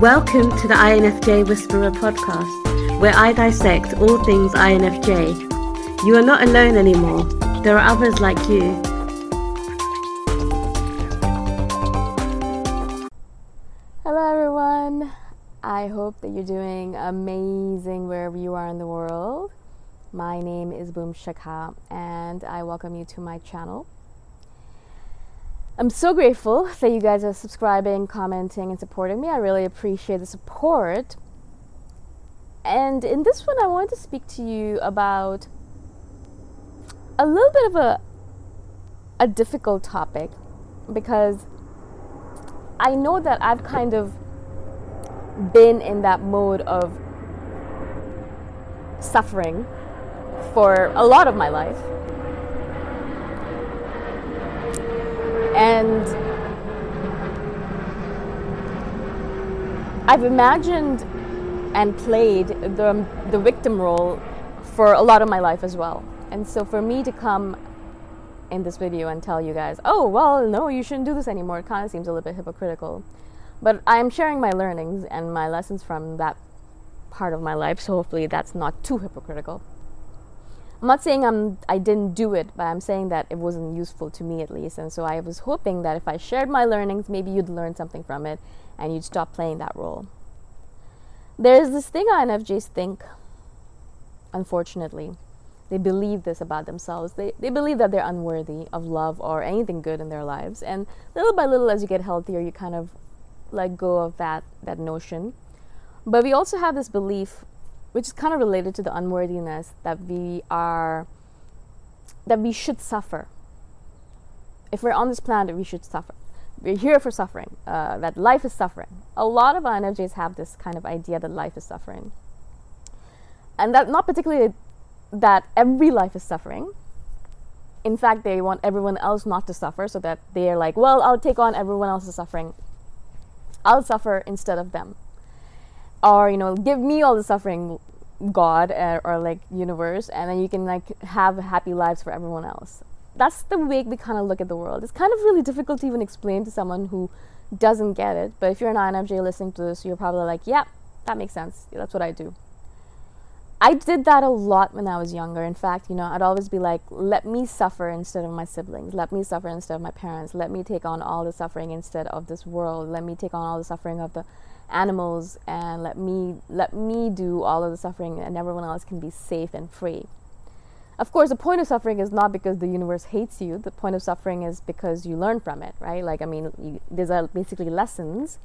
Welcome to the INFJ Whisperer podcast, where I dissect all things INFJ. You are not alone anymore, there are others like you. Hello, everyone. I hope that you're doing amazing wherever you are in the world. My name is Boom Shikha, and I welcome you to my channel. I'm so grateful that you guys are subscribing, commenting, and supporting me. I really appreciate the support. And in this one, I wanted to speak to you about a little bit of a a difficult topic because I know that I've kind of been in that mode of suffering for a lot of my life. And I've imagined and played the, the victim role for a lot of my life as well. And so for me to come in this video and tell you guys, oh, well, no, you shouldn't do this anymore, it kind of seems a little bit hypocritical. But I'm sharing my learnings and my lessons from that part of my life, so hopefully that's not too hypocritical. I'm not saying I'm I didn't do it, but I'm saying that it wasn't useful to me at least. And so I was hoping that if I shared my learnings, maybe you'd learn something from it and you'd stop playing that role. There's this thing INFJs think, unfortunately. They believe this about themselves. They, they believe that they're unworthy of love or anything good in their lives. And little by little, as you get healthier, you kind of let go of that, that notion. But we also have this belief which is kind of related to the unworthiness that we are that we should suffer. If we're on this planet, we should suffer. We're here for suffering. Uh, that life is suffering. A lot of INFJs have this kind of idea that life is suffering, and that not particularly that every life is suffering. In fact, they want everyone else not to suffer, so that they're like, "Well, I'll take on everyone else's suffering. I'll suffer instead of them." Or you know, give me all the suffering god or, or like universe and then you can like have happy lives for everyone else. That's the way we kind of look at the world. It's kind of really difficult to even explain to someone who doesn't get it but if you're an infj listening to this you're probably like yeah that makes sense. That's what i do. I did that a lot when i was younger. In fact you know i'd always be like let me suffer instead of my siblings. Let me suffer instead of my parents. Let me take on all the suffering instead of this world. Let me take on all the suffering of the animals and let me let me do all of the suffering and everyone else can be safe and free. Of course the point of suffering is not because the universe hates you. The point of suffering is because you learn from it right? Like i mean you, these are basically lessons.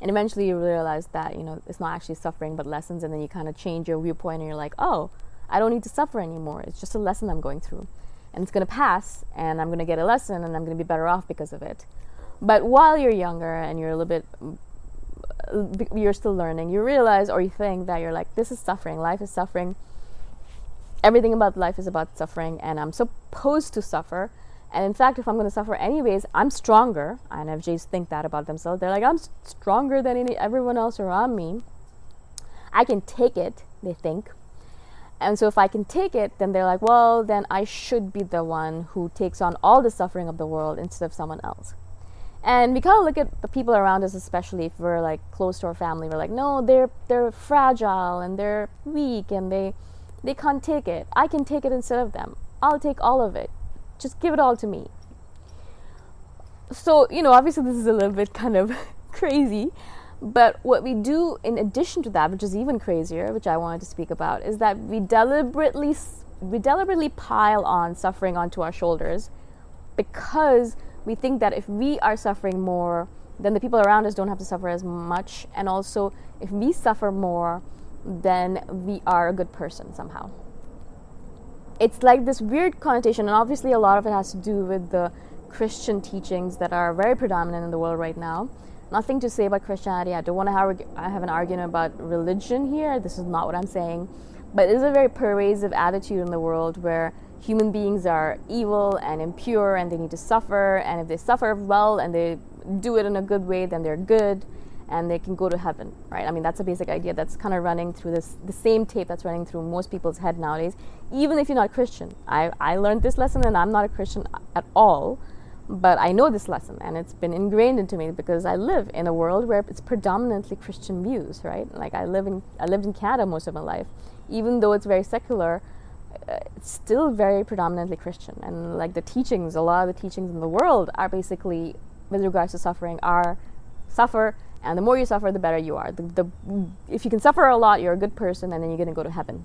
And eventually you realize that you know it's not actually suffering but lessons. And then you kind of change your viewpoint and you're like oh i don't need to suffer anymore. It's just a lesson i'm going through. And it's going to pass and i'm going to get a lesson and i'm going to be better off because of it. But while you're younger and you're a little bit Uh, you're still learning, you realize or you think that you're like, this is suffering, life is suffering. Everything about life is about suffering, and I'm supposed to suffer. And in fact, if I'm going to suffer anyways, I'm stronger. INFJs think that about themselves. They're like, I'm stronger than any, everyone else around me. I can take it, they think. And so if I can take it, then they're like, well, then I should be the one who takes on all the suffering of the world instead of someone else. And we kind of look at the people around us, especially if we're like close to our family. We're like, no, they're they're fragile and they're weak and they they can't take it. I can take it instead of them. I'll take all of it. Just give it all to me. So you know, obviously this is a little bit kind of crazy, but what we do in addition to that, which is even crazier, which I wanted to speak about, is that we deliberately we deliberately pile on suffering onto our shoulders because we think that if we are suffering more, then the people around us don't have to suffer as much. And also, if we suffer more, then we are a good person somehow. It's like this weird connotation, and obviously, a lot of it has to do with the Christian teachings that are very predominant in the world right now. Nothing to say about Christianity. I don't want to have, have an argument about religion here. This is not what I'm saying. But it is a very pervasive attitude in the world where human beings are evil and impure and they need to suffer. And if they suffer well and they do it in a good way, then they're good and they can go to heaven, right? I mean, that's a basic idea that's kind of running through this, the same tape that's running through most people's head nowadays, even if you're not Christian. I, I learned this lesson and I'm not a Christian at all, but I know this lesson and it's been ingrained into me because I live in a world where it's predominantly Christian views, right? Like I live in, I lived in Canada most of my life. Even though it's very secular, it's still very predominantly Christian, and like the teachings, a lot of the teachings in the world are basically, with regards to suffering, are suffer, and the more you suffer, the better you are. The, the if you can suffer a lot, you're a good person, and then you're to go to heaven.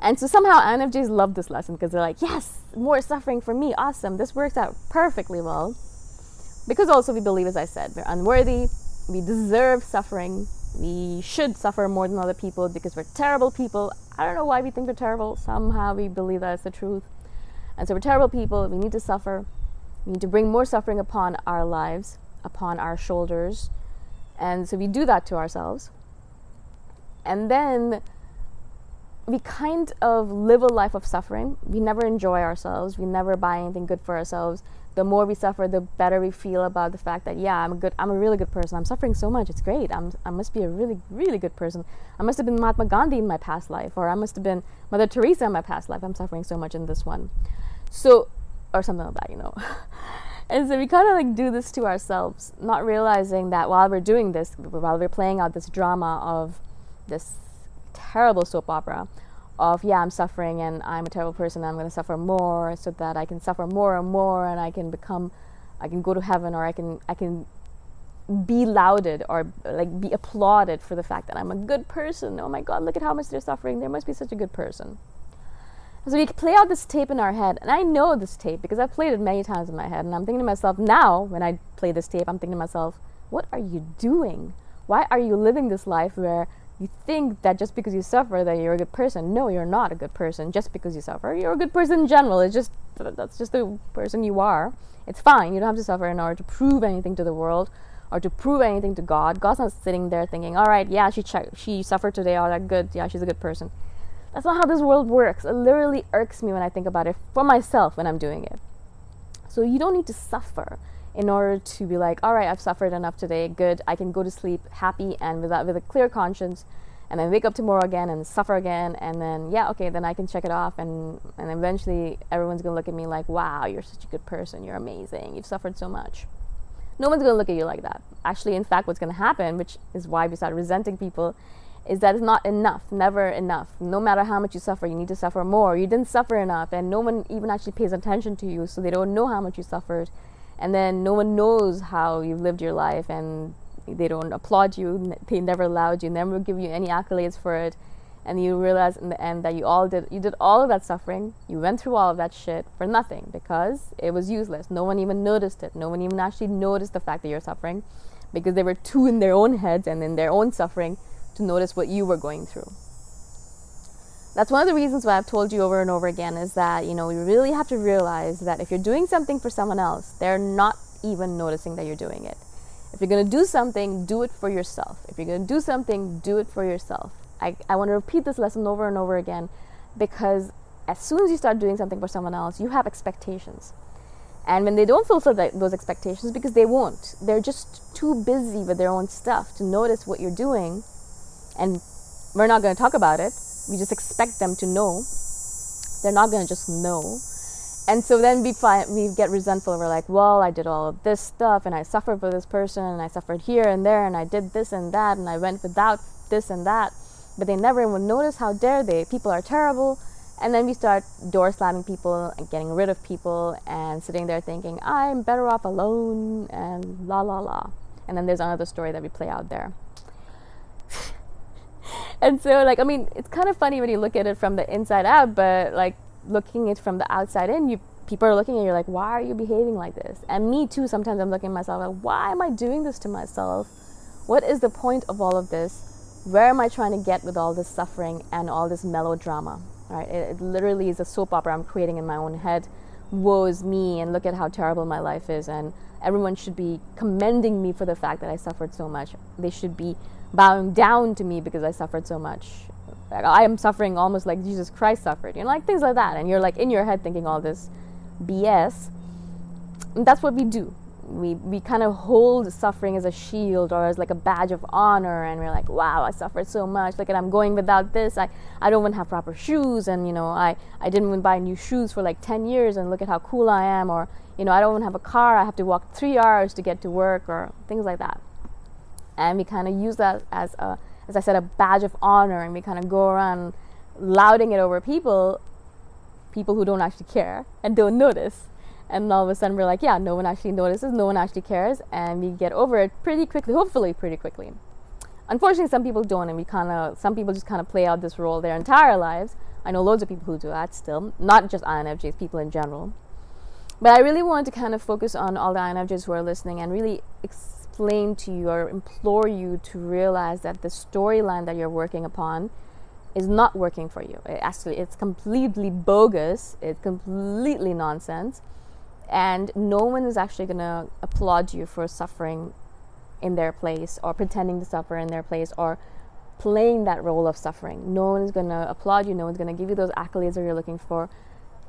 And so somehow INFJs love this lesson because they're like, yes, more suffering for me, awesome. This works out perfectly well. Because also we believe, as I said, we're unworthy, we deserve suffering, we should suffer more than other people because we're terrible people. I don't know why we think we're terrible. Somehow we believe that it's the truth. And so we're terrible people. We need to suffer. We need to bring more suffering upon our lives, upon our shoulders. And so we do that to ourselves. And then we kind of live a life of suffering. We never enjoy ourselves. We never buy anything good for ourselves the more we suffer, the better we feel about the fact that yeah, I'm a good, I'm a really good person. I'm suffering so much, it's great. I'm, I must be a really, really good person. I must have been Mahatma Gandhi in my past life, or I must have been Mother Teresa in my past life. I'm suffering so much in this one, so or something like that, you know. and so we kind of like do this to ourselves, not realizing that while we're doing this, while we're playing out this drama of this terrible soap opera, of yeah i'm suffering and i'm a terrible person i'm going to suffer more so that i can suffer more and more and i can become i can go to heaven or i can i can be lauded or like be applauded for the fact that i'm a good person. Oh my god look at how much they're suffering. They must be such a good person. So we play out this tape in our head and i know this tape because i've played it many times in my head and i'm thinking to myself now when i play this tape i'm thinking to myself what are you doing? Why are you living this life where you think that just because you suffer that you're a good person. No, you're not a good person just because you suffer. You're a good person in general. It's just that's just the person you are. It's fine. You don't have to suffer in order to prove anything to the world or to prove anything to God. God's not sitting there thinking, "All right, yeah, she che- she suffered today. All that good. Yeah, she's a good person." That's not how this world works. It literally irks me when I think about it for myself when I'm doing it. So you don't need to suffer in order to be like, all right, I've suffered enough today. Good, I can go to sleep happy and without with a clear conscience, and then wake up tomorrow again and suffer again, and then yeah, okay, then I can check it off, and and eventually everyone's gonna look at me like, wow, you're such a good person. You're amazing. You've suffered so much. No one's gonna look at you like that. Actually, in fact, what's gonna happen, which is why we start resenting people, is that it's not enough, never enough. No matter how much you suffer, you need to suffer more. You didn't suffer enough, and no one even actually pays attention to you, so they don't know how much you suffered. And then no one knows how you've lived your life, and they don't applaud you. They never allowed you, never give you any accolades for it. And you realize in the end that you all did, you did all of that suffering. You went through all of that shit for nothing because it was useless. No one even noticed it. No one even actually noticed the fact that you're suffering because they were too in their own heads and in their own suffering to notice what you were going through. That's one of the reasons why I've told you over and over again is that, you know, we really have to realize that if you're doing something for someone else, they're not even noticing that you're doing it. If you're going to do something, do it for yourself. If you're going to do something, do it for yourself. I, I want to repeat this lesson over and over again because as soon as you start doing something for someone else, you have expectations. And when they don't fulfill that, those expectations, because they won't, they're just too busy with their own stuff to notice what you're doing and we're not going to talk about it. We just expect them to know. They're not going to just know. And so then we find we get resentful. We're like, well, I did all of this stuff, and I suffered for this person, and I suffered here and there, and I did this and that, and I went without this and that. But they never even notice. How dare they? People are terrible. And then we start door slamming people and getting rid of people and sitting there thinking, I'm better off alone and la la la. And then there's another story that we play out there and so like i mean it's kind of funny when you look at it from the inside out but like looking it from the outside in you people are looking at you like why are you behaving like this? And me too sometimes i'm looking at myself like why am i doing this to myself? What is the point of all of this? Where am i trying to get with all this suffering and all this melodrama? Right? It, it literally is a soap opera i'm creating in my own head. Woe is me and look at how terrible my life is and everyone should be commending me for the fact that i suffered so much. They should be bowing down to me because I suffered so much. Like, I am suffering almost like Jesus Christ suffered, you know, like things like that. And you're like in your head thinking all this BS. And that's what we do. We, we kind of hold suffering as a shield or as like a badge of honor and we're like wow i suffered so much look at i'm going without this i, I don't even have proper shoes and you know I, I didn't even buy new shoes for like 10 years and look at how cool i am or you know i don't even have a car i have to walk three hours to get to work or things like that and we kind of use that as a as I said a badge of honor and we kind of go around lauding it over people people who don't actually care and don't notice. And all of a sudden we're like yeah no one actually notices no one actually cares and we get over it pretty quickly hopefully pretty quickly. Unfortunately some people don't and we kind of some people just kind of play out this role their entire lives. I know loads of people who do that still not just infjs people in general. But i really want to kind of focus on all the infjs who are listening and really ex- explain to you or implore you to realize that the storyline that you're working upon is not working for you. It actually, it's completely bogus. It's completely nonsense, and no one is actually going to applaud you for suffering in their place or pretending to suffer in their place or playing that role of suffering. No one is going to applaud you. No one's going to give you those accolades that you're looking for.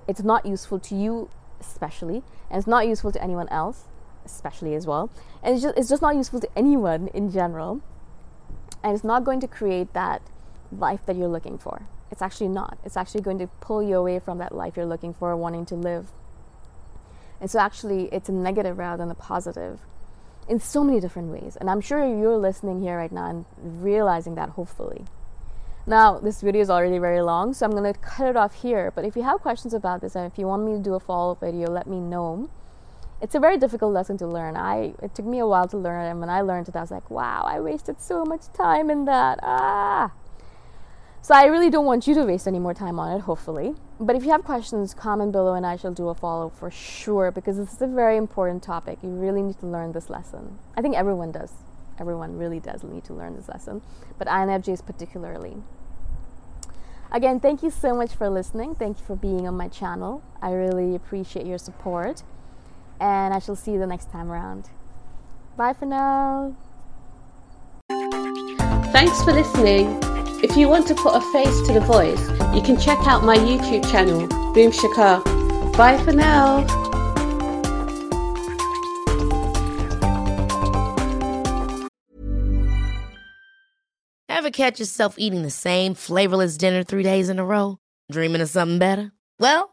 It's not useful to you, especially, and it's not useful to anyone else especially as well. And it's just, it's just not useful to anyone in general. And it's not going to create that life that you're looking for. It's actually not. It's actually going to pull you away from that life you're looking for, wanting to live. And so, actually, it's a negative rather than a positive in so many different ways. And I'm sure you're listening here right now and realizing that, hopefully. Now, this video is already very long, so I'm going to cut it off here. But if you have questions about this and if you want me to do a follow up video, let me know it's a very difficult lesson to learn. I it took me a while to learn it, and when I learned it, I was like, wow, I wasted so much time in that. Ah. So I really don't want you to waste any more time on it, hopefully. But if you have questions, comment below and I shall do a follow for sure because this is a very important topic. You really need to learn this lesson. I think everyone does. Everyone really does need to learn this lesson, but INFJs particularly. Again, thank you so much for listening. Thank you for being on my channel. I really appreciate your support, and I shall see you the next time around. Bye for now. Thanks for listening. If you want to put a face to the voice, you can check out my YouTube channel, Boom Shikha. Bye for now. Ever catch yourself eating the same flavorless dinner three days in a row? Dreaming of something better? Well,